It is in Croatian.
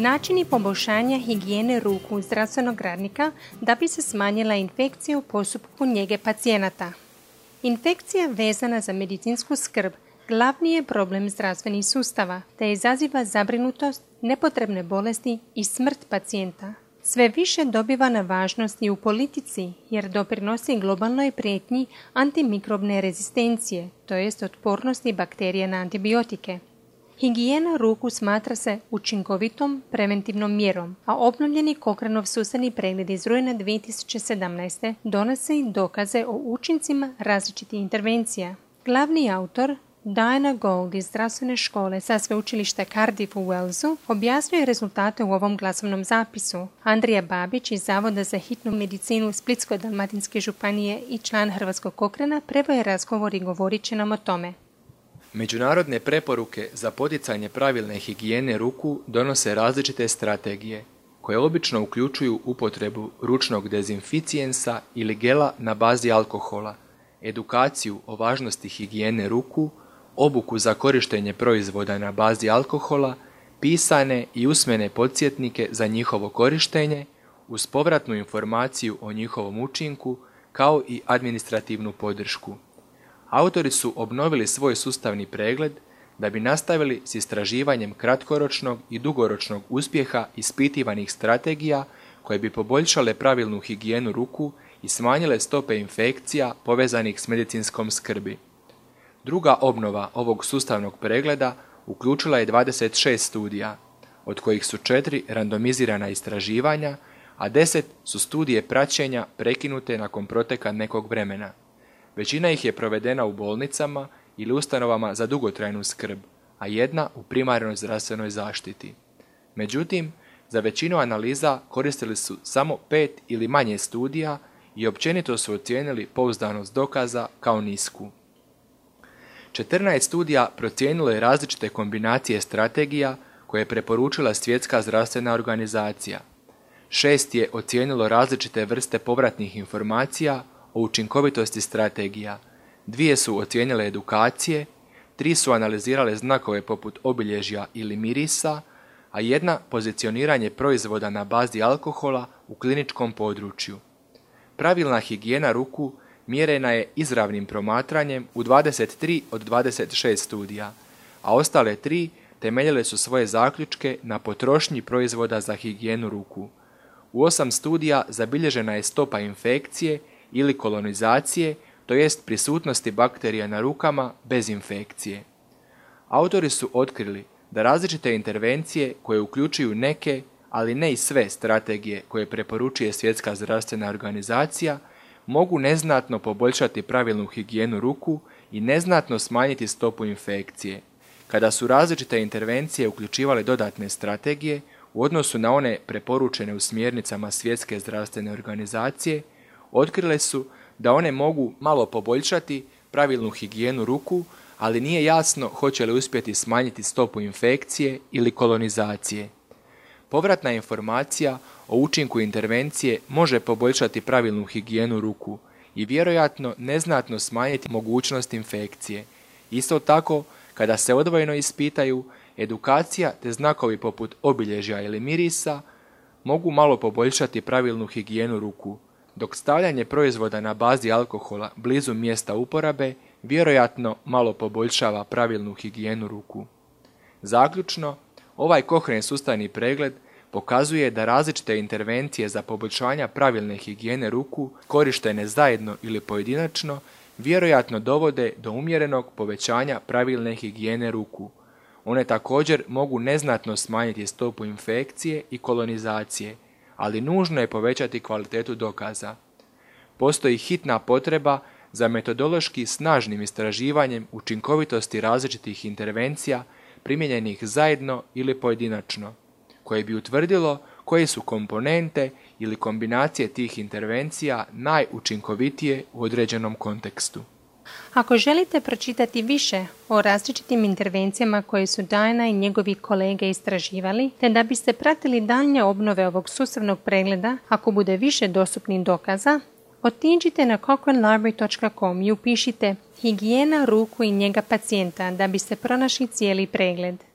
Načini poboljšanja higijene ruku zdravstvenog radnika da bi se smanjila infekcija u postupku njege pacijenata. Infekcija vezana za medicinsku skrb glavni je problem zdravstvenih sustava te izaziva zabrinutost, nepotrebne bolesti i smrt pacijenta. Sve više dobiva na važnosti u politici jer doprinosi globalnoj prijetnji antimikrobne rezistencije, to jest otpornosti bakterije na antibiotike. Higijena ruku smatra se učinkovitom preventivnom mjerom, a obnovljeni Kokranov sustavni pregled iz rujna 2017. donose i dokaze o učincima različitih intervencija. Glavni autor, Diana Gold iz zdravstvene škole sa sveučilišta Cardiff u Walesu objasnjuje rezultate u ovom glasovnom zapisu. Andrija Babić iz Zavoda za hitnu medicinu Splitsko-Dalmatinske županije i član Hrvatskog kokrena prevoje razgovor i govorit će nam o tome. Međunarodne preporuke za poticanje pravilne higijene ruku donose različite strategije, koje obično uključuju upotrebu ručnog dezinficijensa ili gela na bazi alkohola, edukaciju o važnosti higijene ruku, obuku za korištenje proizvoda na bazi alkohola, pisane i usmene podsjetnike za njihovo korištenje, uz povratnu informaciju o njihovom učinku, kao i administrativnu podršku. Autori su obnovili svoj sustavni pregled da bi nastavili s istraživanjem kratkoročnog i dugoročnog uspjeha ispitivanih strategija koje bi poboljšale pravilnu higijenu ruku i smanjile stope infekcija povezanih s medicinskom skrbi. Druga obnova ovog sustavnog pregleda uključila je 26 studija, od kojih su četiri randomizirana istraživanja, a deset su studije praćenja prekinute nakon proteka nekog vremena. Većina ih je provedena u bolnicama ili ustanovama za dugotrajnu skrb, a jedna u primarnoj zdravstvenoj zaštiti. Međutim, za većinu analiza koristili su samo pet ili manje studija i općenito su ocijenili pouzdanost dokaza kao nisku. 14 studija procijenilo je različite kombinacije strategija koje je preporučila Svjetska zdravstvena organizacija. Šest je ocijenilo različite vrste povratnih informacija učinkovitosti strategija. Dvije su ocijenile edukacije, tri su analizirale znakove poput obilježja ili mirisa, a jedna pozicioniranje proizvoda na bazi alkohola u kliničkom području. Pravilna higijena ruku mjerena je izravnim promatranjem u 23 od 26 studija, a ostale tri temeljile su svoje zaključke na potrošnji proizvoda za higijenu ruku. U osam studija zabilježena je stopa infekcije ili kolonizacije, to jest prisutnosti bakterija na rukama bez infekcije. Autori su otkrili da različite intervencije koje uključuju neke, ali ne i sve strategije koje preporučuje Svjetska zdravstvena organizacija, mogu neznatno poboljšati pravilnu higijenu ruku i neznatno smanjiti stopu infekcije. Kada su različite intervencije uključivale dodatne strategije u odnosu na one preporučene u smjernicama Svjetske zdravstvene organizacije, otkrile su da one mogu malo poboljšati pravilnu higijenu ruku, ali nije jasno hoće li uspjeti smanjiti stopu infekcije ili kolonizacije. Povratna informacija o učinku intervencije može poboljšati pravilnu higijenu ruku i vjerojatno neznatno smanjiti mogućnost infekcije. Isto tako, kada se odvojeno ispitaju, edukacija te znakovi poput obilježja ili mirisa mogu malo poboljšati pravilnu higijenu ruku, dok stavljanje proizvoda na bazi alkohola blizu mjesta uporabe vjerojatno malo poboljšava pravilnu higijenu ruku. Zaključno, ovaj kohren sustavni pregled pokazuje da različite intervencije za poboljšanja pravilne higijene ruku, korištene zajedno ili pojedinačno, vjerojatno dovode do umjerenog povećanja pravilne higijene ruku. One također mogu neznatno smanjiti stopu infekcije i kolonizacije, ali nužno je povećati kvalitetu dokaza. Postoji hitna potreba za metodološki snažnim istraživanjem učinkovitosti različitih intervencija primijenjenih zajedno ili pojedinačno, koje bi utvrdilo koje su komponente ili kombinacije tih intervencija najučinkovitije u određenom kontekstu. Ako želite pročitati više o različitim intervencijama koje su Dajna i njegovi kolege istraživali, te da biste pratili daljnje obnove ovog sustavnog pregleda, ako bude više dostupnih dokaza, otiđite na cochranelibrary.com i upišite higijena ruku i njega pacijenta da biste pronašli cijeli pregled.